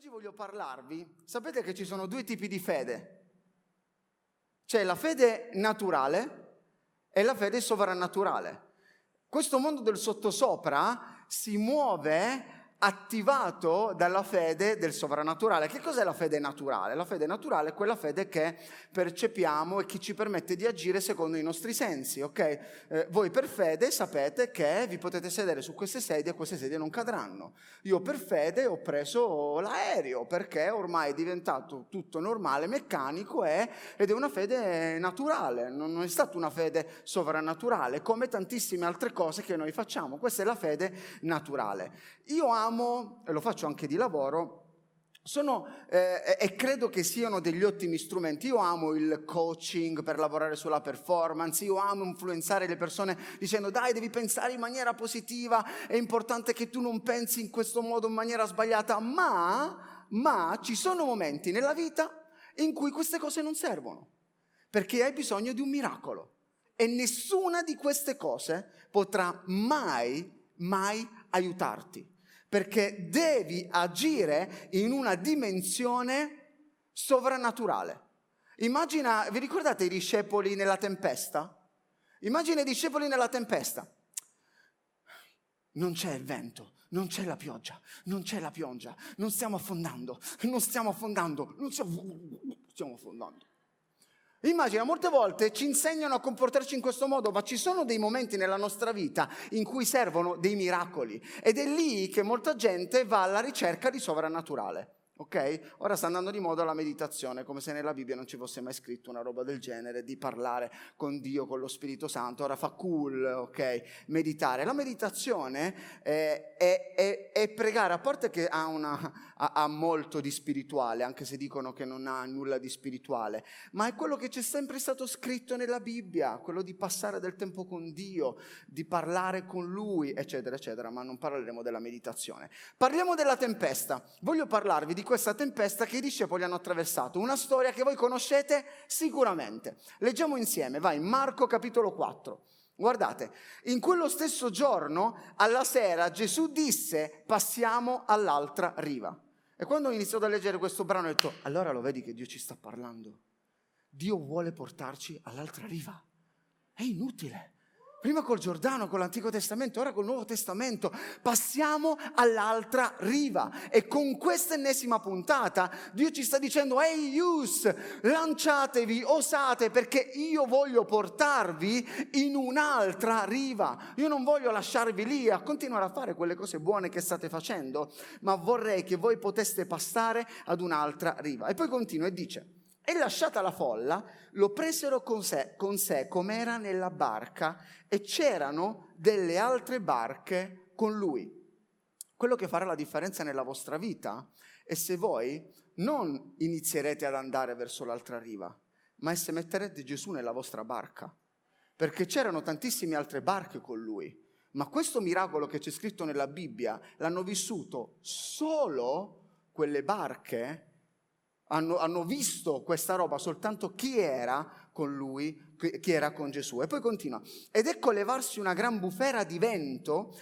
Oggi voglio parlarvi, sapete che ci sono due tipi di fede. C'è la fede naturale e la fede sovrannaturale. Questo mondo del sottosopra si muove attivato dalla fede del sovrannaturale. Che cos'è la fede naturale? La fede naturale è quella fede che percepiamo e che ci permette di agire secondo i nostri sensi, ok? Eh, voi per fede sapete che vi potete sedere su queste sedie e queste sedie non cadranno. Io per fede ho preso l'aereo perché ormai è diventato tutto normale, meccanico è, ed è una fede naturale, non è stata una fede sovrannaturale, come tantissime altre cose che noi facciamo. Questa è la fede naturale. Io amo, e lo faccio anche di lavoro, sono, eh, e credo che siano degli ottimi strumenti. Io amo il coaching per lavorare sulla performance, io amo influenzare le persone dicendo dai devi pensare in maniera positiva, è importante che tu non pensi in questo modo in maniera sbagliata, ma, ma ci sono momenti nella vita in cui queste cose non servono, perché hai bisogno di un miracolo e nessuna di queste cose potrà mai, mai aiutarti perché devi agire in una dimensione sovrannaturale. Immagina, vi ricordate i discepoli nella tempesta? Immagina i discepoli nella tempesta. Non c'è il vento, non c'è la pioggia, non c'è la pioggia, non stiamo affondando, non stiamo affondando, non stiamo, stiamo affondando. Immagina, molte volte ci insegnano a comportarci in questo modo, ma ci sono dei momenti nella nostra vita in cui servono dei miracoli ed è lì che molta gente va alla ricerca di sovrannaturale. Ok? Ora sta andando di moda la meditazione, come se nella Bibbia non ci fosse mai scritto una roba del genere, di parlare con Dio, con lo Spirito Santo. Ora fa cool, ok? Meditare. La meditazione è, è, è, è pregare, a parte che ha, una, ha, ha, molto di spirituale, anche se dicono che non ha nulla di spirituale, ma è quello che c'è sempre stato scritto nella Bibbia, quello di passare del tempo con Dio, di parlare con Lui, eccetera, eccetera, ma non parleremo della meditazione. Parliamo della tempesta. Voglio parlarvi di questa tempesta che i discepoli hanno attraversato. Una storia che voi conoscete sicuramente. Leggiamo insieme, vai, Marco capitolo 4. Guardate, in quello stesso giorno, alla sera, Gesù disse, passiamo all'altra riva. E quando ho iniziato a leggere questo brano ho detto, allora lo vedi che Dio ci sta parlando. Dio vuole portarci all'altra riva. È inutile. Prima col Giordano, con l'Antico Testamento, ora col Nuovo Testamento. Passiamo all'altra riva. E con questa ennesima puntata Dio ci sta dicendo, ehi Yus, lanciatevi, osate, perché io voglio portarvi in un'altra riva. Io non voglio lasciarvi lì a continuare a fare quelle cose buone che state facendo, ma vorrei che voi poteste passare ad un'altra riva. E poi continua e dice, e lasciata la folla, lo presero con sé, con sé come era nella barca e c'erano delle altre barche con lui. Quello che farà la differenza nella vostra vita è se voi non inizierete ad andare verso l'altra riva, ma è se metterete Gesù nella vostra barca. Perché c'erano tantissime altre barche con lui, ma questo miracolo che c'è scritto nella Bibbia l'hanno vissuto solo quelle barche hanno, hanno, visto questa roba soltanto chi era con lui, chi era con Gesù. E poi continua. Ed ecco levarsi una gran bufera di vento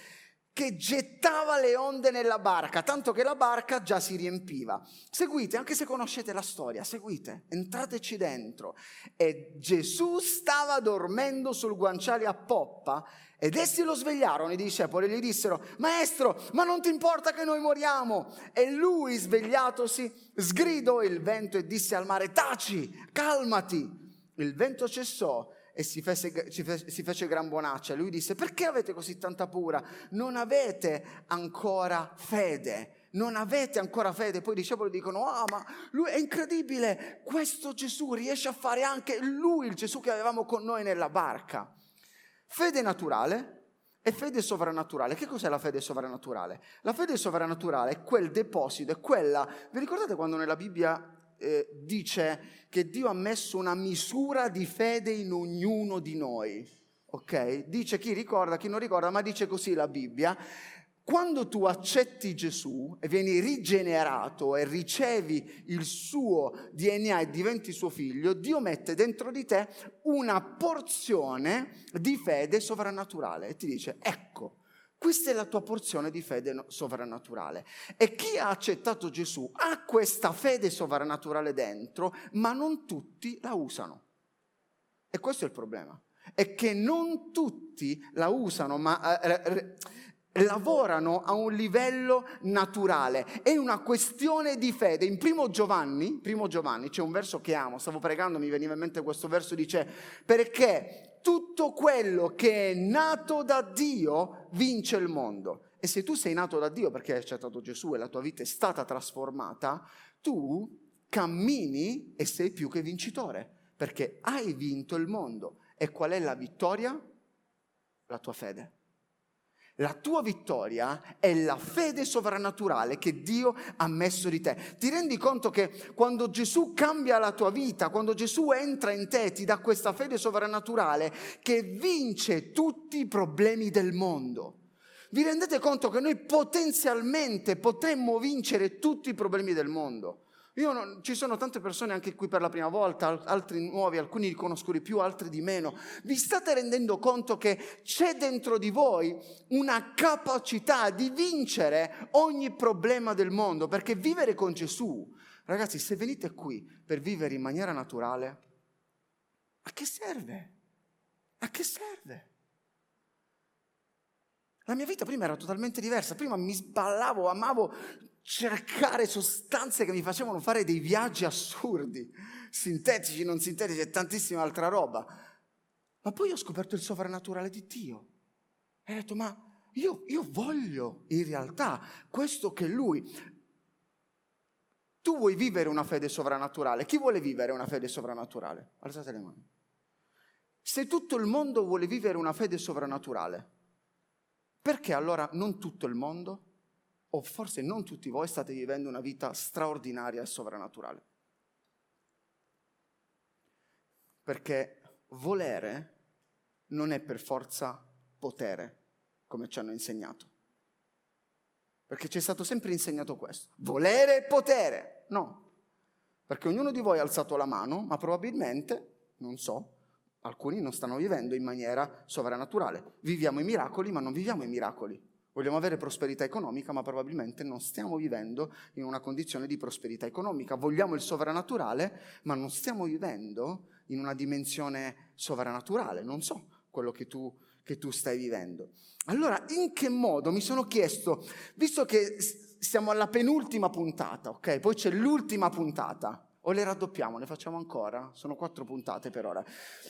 che gettava le onde nella barca, tanto che la barca già si riempiva. Seguite, anche se conoscete la storia, seguite, entrateci dentro. E Gesù stava dormendo sul guanciale a poppa ed essi lo svegliarono, i discepoli, e gli dissero, Maestro, ma non ti importa che noi moriamo? E lui, svegliatosi, sgridò il vento e disse al mare, Taci, calmati. Il vento cessò e si fece, si fece gran bonaccia. Lui disse, perché avete così tanta paura? Non avete ancora fede. Non avete ancora fede. Poi i discepoli dicono, ah, ma lui è incredibile. Questo Gesù riesce a fare anche lui, il Gesù che avevamo con noi nella barca. Fede naturale e fede sovrannaturale. Che cos'è la fede sovrannaturale? La fede sovrannaturale è quel deposito, è quella... Vi ricordate quando nella Bibbia eh, dice che Dio ha messo una misura di fede in ognuno di noi? Ok? Dice chi ricorda, chi non ricorda, ma dice così la Bibbia. Quando tu accetti Gesù e vieni rigenerato e ricevi il suo DNA e diventi suo figlio, Dio mette dentro di te una porzione di fede sovrannaturale e ti dice, ecco, Questa è la tua porzione di fede sovrannaturale. E chi ha accettato Gesù ha questa fede sovrannaturale dentro, ma non tutti la usano. E questo è il problema. È che non tutti la usano, ma eh, lavorano a un livello naturale. È una questione di fede. In primo Giovanni, primo Giovanni, c'è un verso che amo, stavo pregando, mi veniva in mente questo verso, dice, perché tutto quello che è nato da Dio vince il mondo. E se tu sei nato da Dio perché hai accettato Gesù e la tua vita è stata trasformata, tu cammini e sei più che vincitore, perché hai vinto il mondo. E qual è la vittoria? La tua fede. La tua vittoria è la fede sovrannaturale che Dio ha messo di te. Ti rendi conto che quando Gesù cambia la tua vita, quando Gesù entra in te, ti dà questa fede sovrannaturale che vince tutti i problemi del mondo. Vi rendete conto che noi potenzialmente potremmo vincere tutti i problemi del mondo? Non, ci sono tante persone anche qui per la prima volta, altri nuovi, alcuni li conosco di più, altri di meno. Vi state rendendo conto che c'è dentro di voi una capacità di vincere ogni problema del mondo, perché vivere con Gesù, ragazzi, se venite qui per vivere in maniera naturale, a che serve? A che serve? La mia vita prima era totalmente diversa, prima mi sballavo, amavo cercare sostanze che mi facevano fare dei viaggi assurdi, sintetici, non sintetici e tantissima altra roba. Ma poi ho scoperto il sovrannaturale di Dio. E ho detto, ma io, io voglio in realtà questo che Lui... Tu vuoi vivere una fede sovrannaturale? Chi vuole vivere una fede sovrannaturale? Alzate le mani. Se tutto il mondo vuole vivere una fede sovrannaturale, perché allora non tutto il mondo? O forse non tutti voi state vivendo una vita straordinaria e sovrannaturale. Perché volere non è per forza potere, come ci hanno insegnato. Perché ci è stato sempre insegnato questo. Volere e potere. No. Perché ognuno di voi ha alzato la mano, ma probabilmente, non so, alcuni non stanno vivendo in maniera sovrannaturale. Viviamo i miracoli, ma non viviamo i miracoli. Vogliamo avere prosperità economica, ma probabilmente non stiamo vivendo in una condizione di prosperità economica. Vogliamo il sovrannaturale, ma non stiamo vivendo in una dimensione sovrannaturale. Non so quello che tu, che tu stai vivendo. Allora, in che modo mi sono chiesto, visto che siamo alla penultima puntata, ok? Poi c'è l'ultima puntata. O le raddoppiamo, ne facciamo ancora? Sono quattro puntate per ora.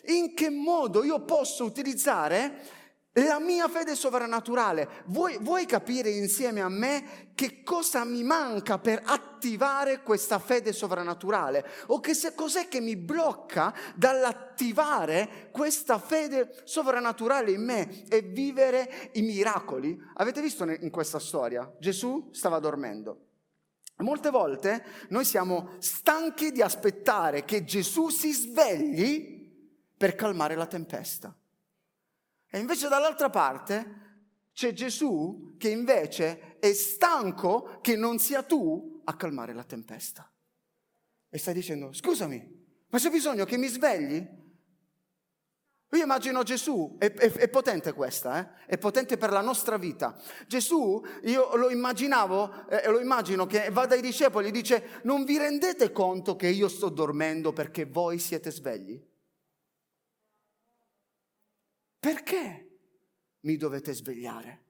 In che modo io posso utilizzare la mia fede sovrannaturale. Vuoi, vuoi, capire insieme a me che cosa mi manca per attivare questa fede sovrannaturale? O che se, cos'è che mi blocca dall'attivare questa fede sovrannaturale in me e vivere i miracoli? Avete visto in questa storia? Gesù stava dormendo. Molte volte noi siamo stanchi di aspettare che Gesù si svegli per calmare la tempesta. E invece dall'altra parte c'è Gesù che invece è stanco che non sia tu a calmare la tempesta. E stai dicendo, scusami, ma c'è bisogno che mi svegli? Io immagino Gesù, è, è, è potente questa, eh? è potente per la nostra vita. Gesù, io lo immaginavo, eh, lo immagino che va dai discepoli e dice, non vi rendete conto che io sto dormendo perché voi siete svegli? Perché mi dovete svegliare?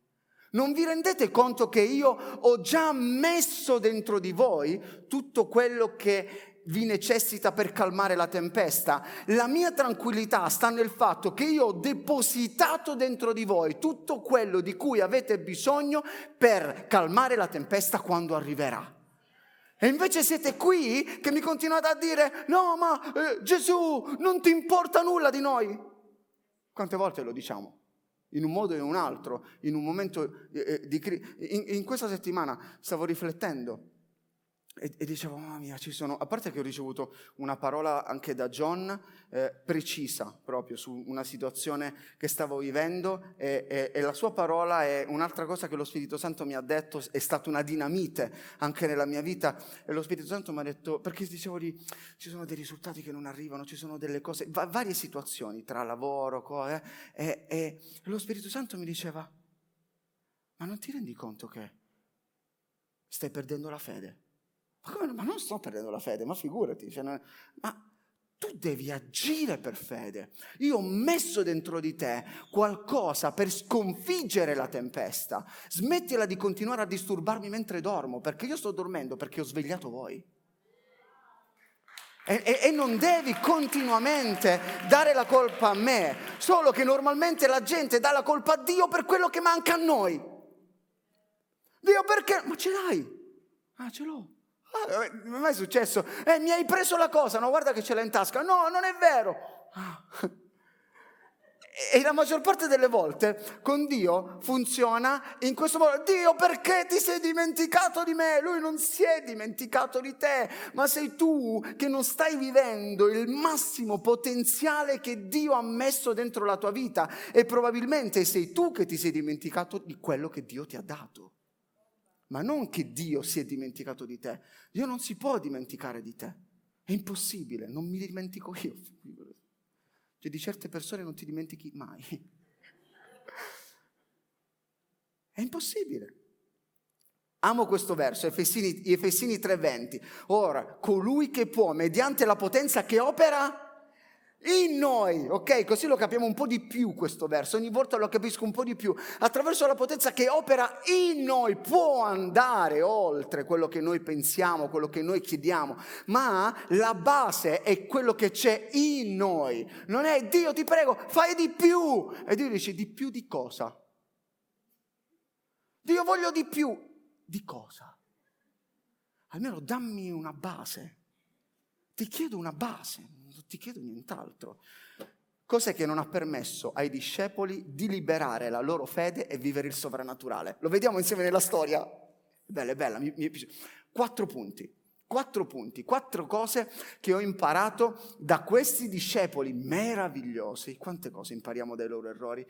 Non vi rendete conto che io ho già messo dentro di voi tutto quello che vi necessita per calmare la tempesta? La mia tranquillità sta nel fatto che io ho depositato dentro di voi tutto quello di cui avete bisogno per calmare la tempesta quando arriverà. E invece siete qui che mi continuate a dire, no ma eh, Gesù non ti importa nulla di noi. Quante volte lo diciamo? In un modo o in un altro, in un momento eh, eh, di crisi. In, in questa settimana stavo riflettendo e, e, dicevo, mamma mia, ci sono, a parte che ho ricevuto una parola anche da John, eh, precisa proprio su una situazione che stavo vivendo e, e, e, la sua parola è un'altra cosa che lo Spirito Santo mi ha detto, è stata una dinamite anche nella mia vita e lo Spirito Santo mi ha detto, perché dicevo di, ci sono dei risultati che non arrivano, ci sono delle cose, va, varie situazioni tra lavoro, cose, e lo Spirito Santo mi diceva, Ma non ti rendi conto che stai perdendo la fede? Ma, come, ma non sto perdendo la fede, ma figurati. Cioè non, ma tu devi agire per fede. Io ho messo dentro di te qualcosa per sconfiggere la tempesta. Smettila di continuare a disturbarmi mentre dormo, perché io sto dormendo perché ho svegliato voi. E, e, e, non devi continuamente dare la colpa a me, solo che normalmente la gente dà la colpa a Dio per quello che manca a noi. Dio perché? Ma ce l'hai? Ah, ce l'ho. Ah, eh, non è successo? Eh, mi hai preso la cosa, no, guarda che ce l'hai in tasca. No, non è vero. Ah. E la maggior parte delle volte con Dio funziona in questo modo. Dio, perché ti sei dimenticato di me? Lui non si è dimenticato di te, ma sei tu che non stai vivendo il massimo potenziale che Dio ha messo dentro la tua vita e probabilmente sei tu che ti sei dimenticato di quello che Dio ti ha dato ma non che Dio si è dimenticato di te. Dio non si può dimenticare di te. È impossibile, non mi dimentico io. Cioè di certe persone non ti dimentichi mai. È impossibile. Amo questo verso, Efesini, Efesini 3:20. Ora, colui che può, mediante la potenza che opera in noi, ok? Così lo capiamo un po' di più questo verso, ogni volta lo capisco un po' di più. Attraverso la potenza che opera in noi può andare oltre quello che noi pensiamo, quello che noi chiediamo, ma la base è quello che c'è in noi. Non è Dio ti prego, fai di più. E Dio dice di più di cosa? Dio voglio di più. Di cosa? Almeno dammi una base. Ti chiedo una base ti chiedo nient'altro. Cos'è che non ha permesso ai discepoli di liberare la loro fede e vivere il sovrannaturale? Lo vediamo insieme nella storia. Bella, bella, mi, mi piace. Quattro punti, quattro punti, quattro cose che ho imparato da questi discepoli meravigliosi. Quante cose impariamo dai loro errori?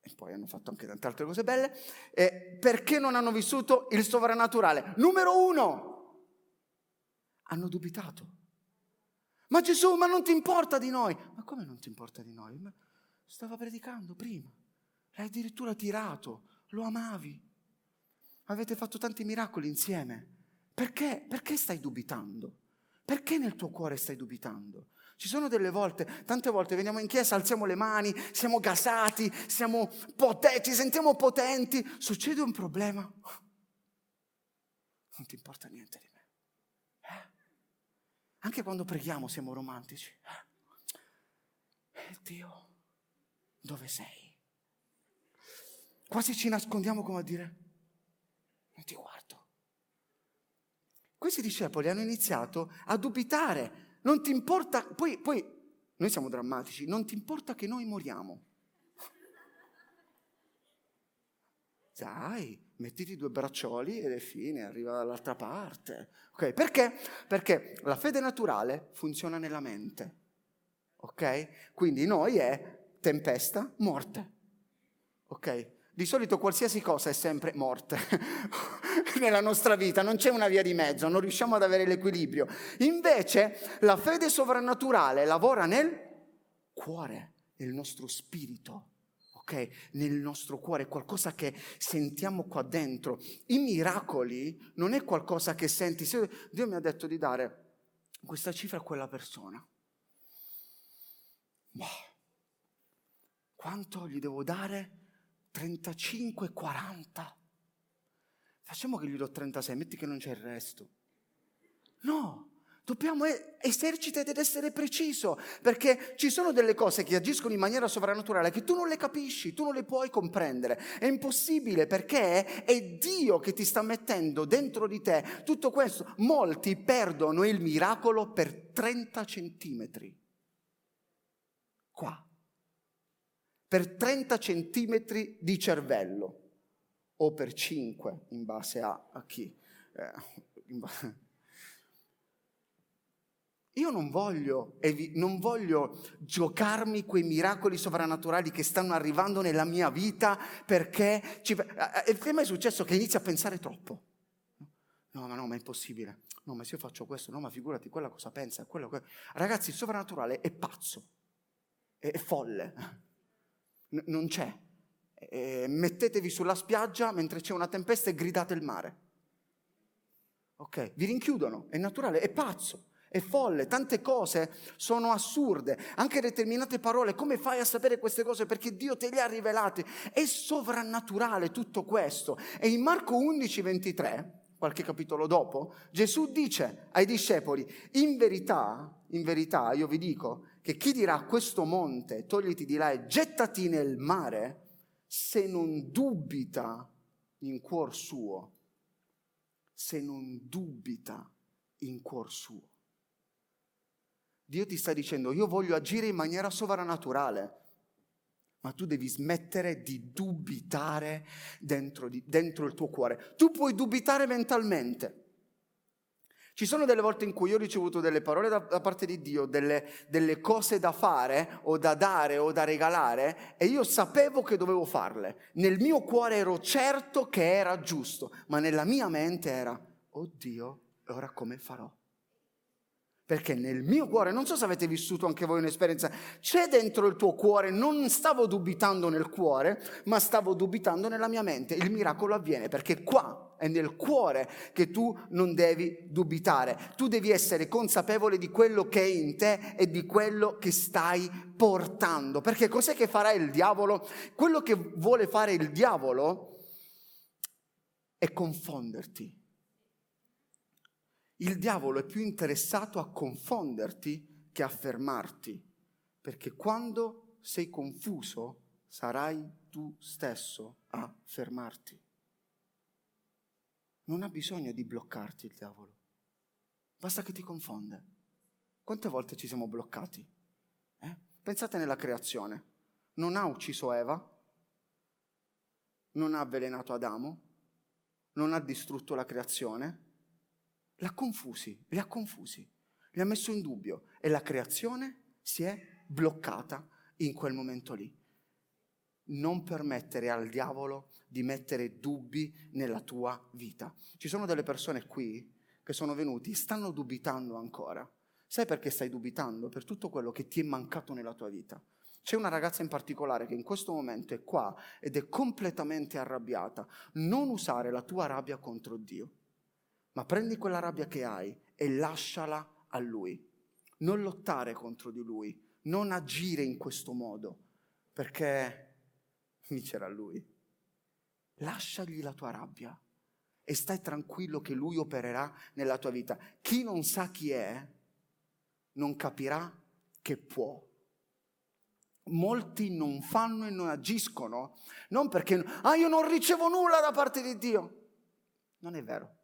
E poi hanno fatto anche tante altre cose belle. Eh, perché non hanno vissuto il sovrannaturale? Numero uno, hanno dubitato. Ma Gesù, ma non ti importa di noi? Ma come non ti importa di noi? Ma stava predicando prima, l'hai addirittura tirato, lo amavi, avete fatto tanti miracoli insieme. Perché? Perché stai dubitando? Perché nel tuo cuore stai dubitando? Ci sono delle volte, tante volte veniamo in chiesa, alziamo le mani, siamo gasati, siamo potenti, ci sentiamo potenti, succede un problema. Non ti importa niente di me. Anche quando preghiamo siamo romantici. Eh, Dio, dove sei? Quasi ci nascondiamo come a dire, non ti guardo. Questi discepoli hanno iniziato a dubitare, non ti importa, poi, poi noi siamo drammatici, non ti importa che noi moriamo. Dai, mettiti due braccioli ed è fine, arriva dall'altra parte. Okay? Perché? Perché la fede naturale funziona nella mente. Ok? Quindi noi è tempesta, morte. Ok? Di solito qualsiasi cosa è sempre morte nella nostra vita, non c'è una via di mezzo, non riusciamo ad avere l'equilibrio. Invece la fede sovrannaturale lavora nel cuore, nel nostro spirito ok? Nel nostro cuore, qualcosa che sentiamo qua dentro. I miracoli non è qualcosa che senti. Se Dio mi ha detto di dare questa cifra a quella persona. Boh. Quanto gli devo dare? 35, 40. Facciamo che gli do 36, metti che non c'è il resto. No, Dobbiamo esercitare ed essere preciso, perché ci sono delle cose che agiscono in maniera sovrannaturale che tu non le capisci, tu non le puoi comprendere. È impossibile perché è Dio che ti sta mettendo dentro di te tutto questo. Molti perdono il miracolo per 30 centimetri. Qua. Per 30 centimetri di cervello. O per 5, in base a, a chi. Eh, io non voglio, non voglio, giocarmi quei miracoli sovrannaturali che stanno arrivando nella mia vita perché... Ci, il tema è successo che inizia a pensare troppo. No, ma no, ma è impossibile. No, ma se io faccio questo, no, ma figurati, quella cosa pensa, quello, quello. Ragazzi, il sovrannaturale è pazzo, è, è folle, N- non c'è. eh, mettetevi sulla spiaggia mentre c'è una tempesta e gridate il mare. Ok? Vi rinchiudono, è naturale, è pazzo. È folle, tante cose sono assurde, anche determinate parole. Come fai a sapere queste cose? Perché Dio te le ha rivelate. È sovrannaturale tutto questo. E in Marco 11, 23, qualche capitolo dopo, Gesù dice ai discepoli, in verità, in verità io vi dico che chi dirà a questo monte, togliti di là e gettati nel mare, se non dubita in cuor suo, se non dubita in cuor suo. Dio ti sta dicendo, io voglio agire in maniera sovrannaturale, ma tu devi smettere di dubitare dentro, di, dentro il tuo cuore. Tu puoi dubitare mentalmente. Ci sono delle volte in cui io ho ricevuto delle parole da, da parte di Dio, delle, delle, cose da fare o da dare o da regalare e io sapevo che dovevo farle. Nel mio cuore ero certo che era giusto, ma nella mia mente era, oddio, ora come farò? Perché nel mio cuore, non so se avete vissuto anche voi un'esperienza, c'è dentro il tuo cuore, non stavo dubitando nel cuore, ma stavo dubitando nella mia mente. Il miracolo avviene perché qua è nel cuore che tu non devi dubitare. Tu devi essere consapevole di quello che è in te e di quello che stai portando. Perché cos'è che farà il diavolo? Quello che vuole fare il diavolo è confonderti il diavolo è più interessato a confonderti che a fermarti, perché quando sei confuso sarai tu stesso a fermarti. Non ha bisogno di bloccarti il diavolo, basta che ti confonde. Quante volte ci siamo bloccati? Eh? Pensate nella creazione. Non ha ucciso Eva, non ha avvelenato Adamo, non ha distrutto la creazione, l'ha confusi, li ha confusi, li ha messo in dubbio e la creazione si è bloccata in quel momento lì. Non permettere al diavolo di mettere dubbi nella tua vita. Ci sono delle persone qui che sono venuti, stanno dubitando ancora. Sai perché stai dubitando? Per tutto quello che ti è mancato nella tua vita. C'è una ragazza in particolare che in questo momento è qua ed è completamente arrabbiata. Non usare la tua rabbia contro Dio ma prendi quella rabbia che hai e lasciala a lui. Non lottare contro di lui, non agire in questo modo, perché vincerà lui. Lasciagli la tua rabbia e stai tranquillo che lui opererà nella tua vita. Chi non sa chi è, non capirà che può. Molti non fanno e non agiscono, non perché, ah io non ricevo nulla da parte di Dio. Non è vero.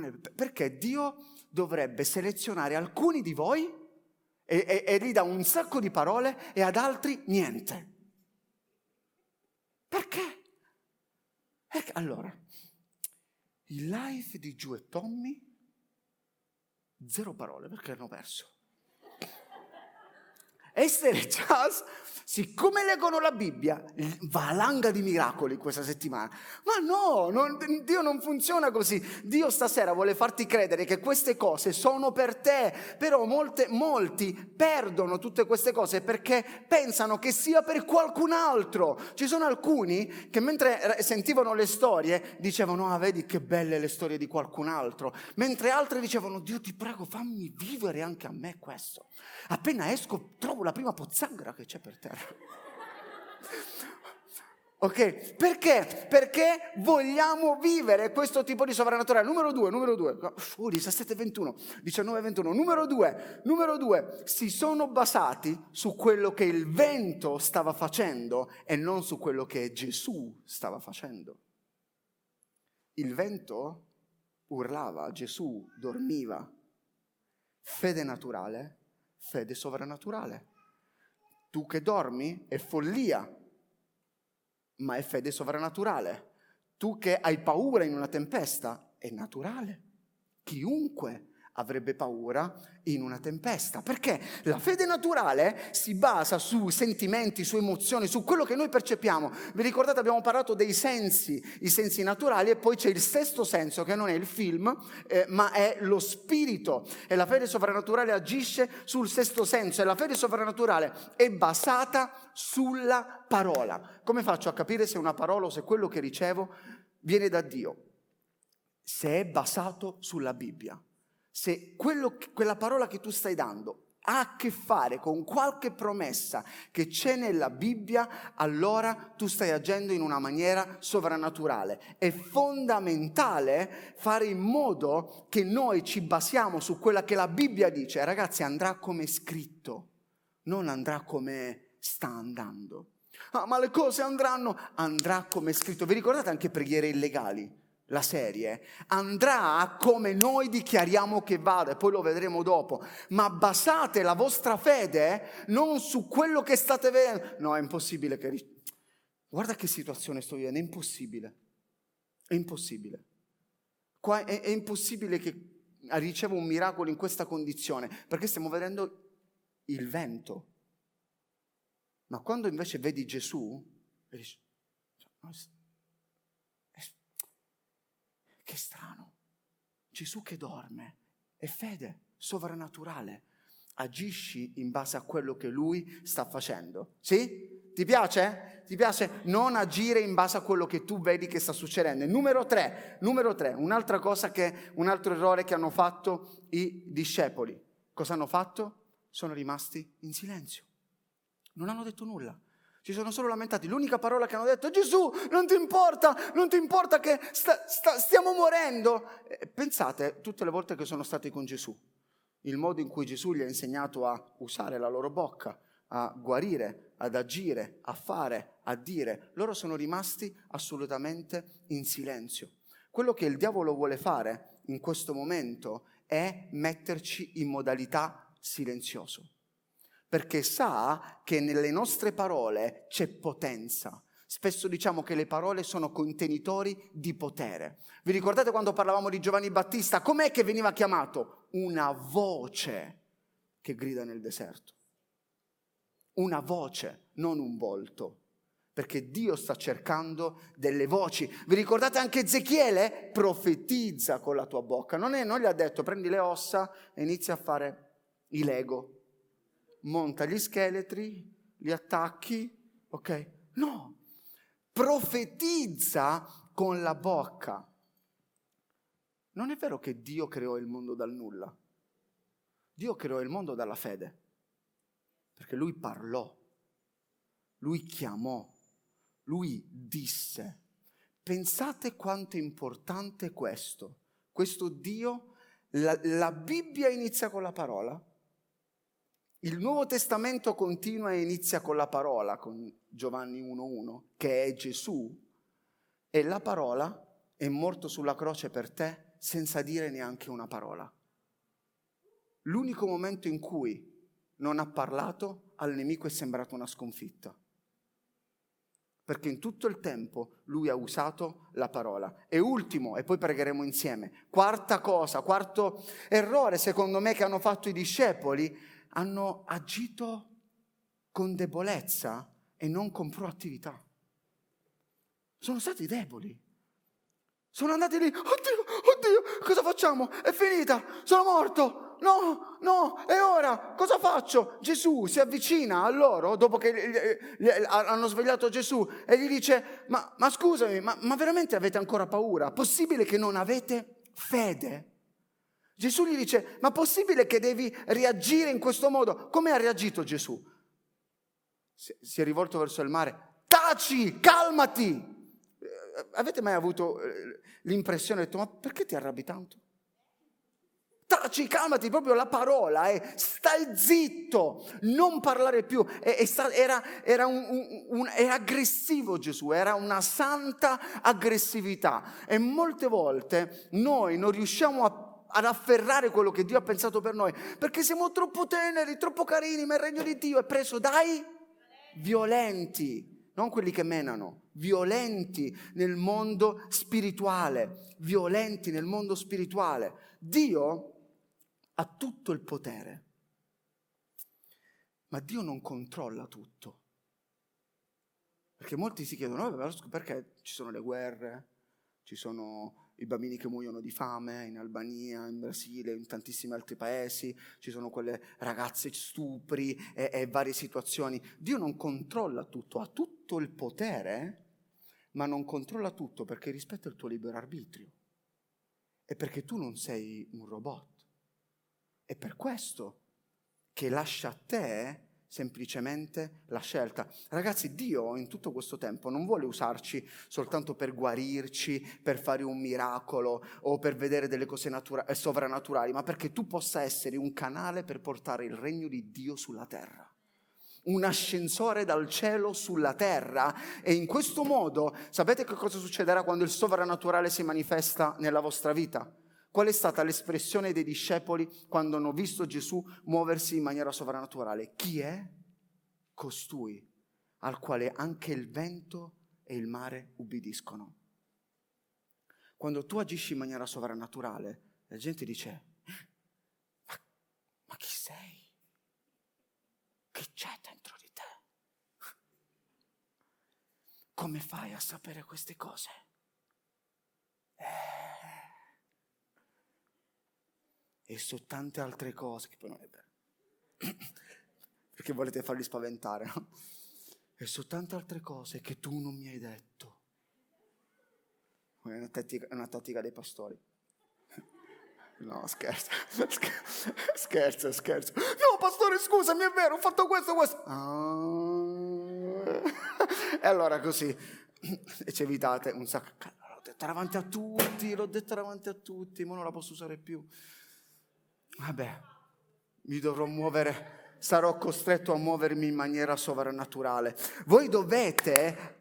È, perché Dio dovrebbe selezionare alcuni di voi e, e, e gli dà un sacco di parole e ad altri niente. Perché? Perché? Allora, il live di Giù e Tommy, zero parole perché hanno perso. Esther e Charles Siccome leggono la Bibbia, valanga di miracoli questa settimana. Ma no, non, Dio non funziona così. Dio stasera vuole farti credere che queste cose sono per te, però molte, molti perdono tutte queste cose perché pensano che sia per qualcun altro. Ci sono alcuni che mentre sentivano le storie dicevano, ah vedi che belle le storie di qualcun altro, mentre altri dicevano, Dio ti prego fammi vivere anche a me questo. Appena esco trovo la prima pozzanghera che c'è per terra. Ok? Perché? Perché vogliamo vivere questo tipo di sovrannaturale. Numero due, numero due. Oh, 17, 21, 19, 21. Numero due, numero due. Si sono basati su quello che il vento stava facendo e non su quello che Gesù stava facendo. Il vento urlava, Gesù dormiva. Fede naturale, fede sovrannaturale. Tu che dormi è follia, ma è fede sovrannaturale. Tu che hai paura in una tempesta è naturale. Chiunque avrebbe paura in una tempesta, perché la fede naturale si basa su sentimenti, su emozioni, su quello che noi percepiamo. Vi ricordate abbiamo parlato dei sensi, i sensi naturali e poi c'è il sesto senso che non è il film, eh, ma è lo spirito e la fede sovrannaturale agisce sul sesto senso e la fede sovrannaturale è basata sulla parola. Come faccio a capire se una parola o se quello che ricevo viene da Dio? Se è basato sulla Bibbia se quello, quella parola che tu stai dando ha a che fare con qualche promessa che c'è nella Bibbia, allora tu stai agendo in una maniera sovrannaturale. È fondamentale fare in modo che noi ci basiamo su quella che la Bibbia dice. Ragazzi, andrà come scritto, non andrà come sta andando. Ah, ma le cose andranno, andrà come scritto. Vi ricordate anche preghiere illegali? La serie, andrà come noi dichiariamo che vada, e poi lo vedremo dopo, ma basate la vostra fede non su quello che state vedendo. No, è impossibile che... Guarda che situazione sto vivendo, è impossibile. È impossibile. Qua è, è impossibile che ricevo un miracolo in questa condizione, perché stiamo vedendo il vento. Ma quando invece vedi Gesù, dici, che strano. Gesù che dorme è fede sovrannaturale. Agisci in base a quello che lui sta facendo. Sì? Ti piace? Ti piace non agire in base a quello che tu vedi che sta succedendo? Numero tre, numero tre, un'altra cosa che, un altro errore che hanno fatto i discepoli. Cosa hanno fatto? Sono rimasti in silenzio. Non hanno detto nulla si sono solo lamentati. L'unica parola che hanno detto è Gesù, non ti importa, non ti importa che sta, sta, stiamo morendo. E pensate, tutte le volte che sono stati con Gesù, il modo in cui Gesù gli ha insegnato a usare la loro bocca, a guarire, ad agire, a fare, a dire, loro sono rimasti assolutamente in silenzio. Quello che il diavolo vuole fare in questo momento è metterci in modalità silenzioso perché sa che nelle nostre parole c'è potenza. Spesso diciamo che le parole sono contenitori di potere. Vi ricordate quando parlavamo di Giovanni Battista? Com'è che veniva chiamato? Una voce che grida nel deserto. Una voce, non un volto. Perché Dio sta cercando delle voci. Vi ricordate anche Ezechiele? Profetizza con la tua bocca. Non, è, non gli ha detto prendi le ossa e inizia a fare i Lego monta gli scheletri, li attacchi, ok? No, profetizza con la bocca. Non è vero che Dio creò il mondo dal nulla. Dio creò il mondo dalla fede, perché lui parlò, lui chiamò, lui disse. Pensate quanto è importante questo. Questo Dio, la, la Bibbia inizia con la parola, il Nuovo Testamento continua e inizia con la parola, con Giovanni 1.1, che è Gesù, e la parola è morto sulla croce per te senza dire neanche una parola. L'unico momento in cui non ha parlato al nemico è sembrato una sconfitta. Perché in tutto il tempo lui ha usato la parola. E ultimo, e poi pregheremo insieme, quarta cosa, quarto errore secondo me che hanno fatto i discepoli hanno agito con debolezza e non con proattività. Sono stati deboli. Sono andati lì, oddio, oddio, cosa facciamo? È finita, sono morto. No, no, e ora cosa faccio? Gesù si avvicina a loro dopo che hanno svegliato Gesù e gli dice, ma, ma scusami, ma, ma veramente avete ancora paura? Possibile che non avete fede? Gesù gli dice, ma possibile che devi reagire in questo modo? Come ha reagito Gesù? Si è rivolto verso il mare, taci, calmati. Eh, avete mai avuto eh, l'impressione, detto, ma perché ti arrabbi tanto? Taci, calmati, proprio la parola è stai zitto, non parlare più. Era, era, un, un, un, era aggressivo Gesù, era una santa aggressività. E molte volte noi non riusciamo a ad afferrare quello che Dio ha pensato per noi, perché siamo troppo teneri, troppo carini, ma il regno di Dio è preso dai violenti, non quelli che menano, violenti nel mondo spirituale, violenti nel mondo spirituale. Dio ha tutto il potere. Ma Dio non controlla tutto. Perché molti si chiedono, perché ci sono le guerre, ci sono i bambini che muoiono di fame in Albania, in Brasile, in tantissimi altri paesi, ci sono quelle ragazze stupri e, e varie situazioni. Dio non controlla tutto, ha tutto il potere, ma non controlla tutto perché rispetta il tuo libero arbitrio e perché tu non sei un robot. È per questo che lascia a te semplicemente la scelta. Ragazzi, Dio in tutto questo tempo non vuole usarci soltanto per guarirci, per fare un miracolo o per vedere delle cose natura- eh, sovrannaturali, ma perché tu possa essere un canale per portare il regno di Dio sulla terra. Un ascensore dal cielo sulla terra e in questo modo sapete che cosa succederà quando il sovrannaturale si manifesta nella vostra vita? Qual è stata l'espressione dei discepoli quando hanno visto Gesù muoversi in maniera sovrannaturale? Chi è costui al quale anche il vento e il mare ubbidiscono? Quando tu agisci in maniera sovrannaturale, la gente dice, ma, ma chi sei? Che c'è dentro di te? Come fai a sapere queste cose? Eh, e su tante altre cose, che poi non è vero, perché volete farli spaventare, no? E su tante altre cose che tu non mi hai detto. È una tattica, una tattica dei pastori. No, scherzo, scherzo, scherzo. No, pastore, scusami, è vero, ho fatto questo, questo. Ah. E allora così, e ci evitate un sacco. L'ho detto davanti a tutti, l'ho detto davanti a tutti, ma non la posso usare più vabbè, mi dovrò muovere, sarò costretto a muovermi in maniera sovrannaturale. Voi dovete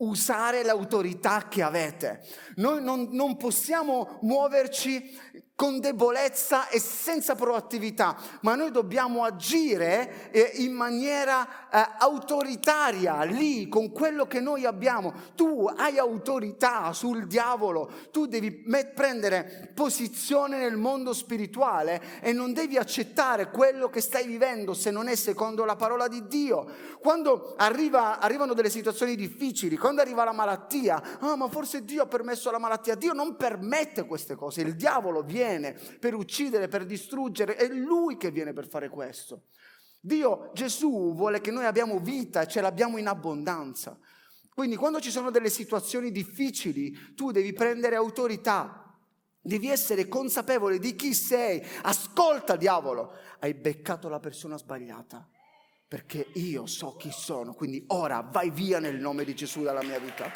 usare l'autorità che avete. Noi non, non, possiamo muoverci con debolezza e senza proattività, ma noi dobbiamo agire eh, in maniera eh, autoritaria lì con quello che noi abbiamo. Tu hai autorità sul diavolo, tu devi prendere posizione nel mondo spirituale e non devi accettare quello che stai vivendo se non è secondo la parola di Dio. Quando arriva, arrivano delle situazioni difficili, quando arriva la malattia, ah, ma forse Dio ha permesso la malattia. Dio non permette queste cose, il diavolo viene viene per uccidere, per distruggere, è Lui che viene per fare questo. Dio, Gesù vuole che noi abbiamo vita e ce l'abbiamo in abbondanza. Quindi quando ci sono delle situazioni difficili, tu devi prendere autorità, devi essere consapevole di chi sei. Ascolta, diavolo, hai beccato la persona sbagliata, perché io so chi sono, quindi ora vai via nel nome di Gesù dalla mia vita.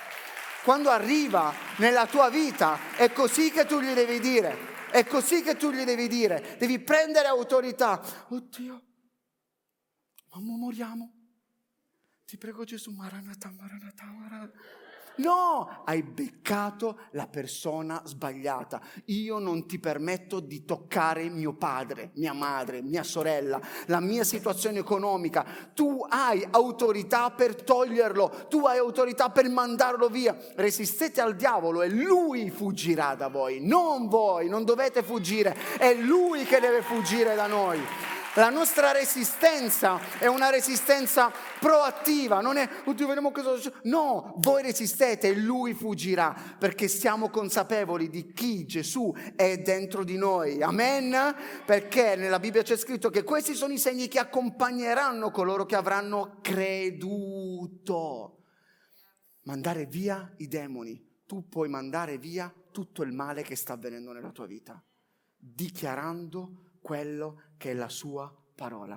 Quando arriva nella tua vita è così che tu gli devi dire. È così che tu gli devi dire, devi prendere autorità. Oddio, ma moriamo. Ti prego Gesù, Maranatha, Maranatha, Maranatha. No, hai beccato la persona sbagliata. Io non ti permetto di toccare mio padre, mia madre, mia sorella, la mia situazione economica. Tu hai autorità per toglierlo, tu hai autorità per mandarlo via. Resistete al diavolo e lui fuggirà da voi, non voi, non dovete fuggire, è lui che deve fuggire da noi. La nostra resistenza è una resistenza proattiva, non è, oddio, vediamo cosa succede. No, voi resistete e lui fuggirà perché siamo consapevoli di chi Gesù è dentro di noi. Amen? Perché nella Bibbia c'è scritto che questi sono i segni che accompagneranno coloro che avranno creduto. Mandare via i demoni. Tu puoi mandare via tutto il male che sta avvenendo nella tua vita, dichiarando quello che è la sua parola.